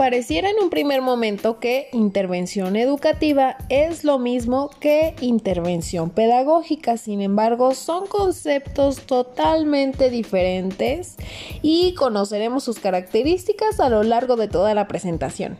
Pareciera en un primer momento que intervención educativa es lo mismo que intervención pedagógica, sin embargo son conceptos totalmente diferentes y conoceremos sus características a lo largo de toda la presentación.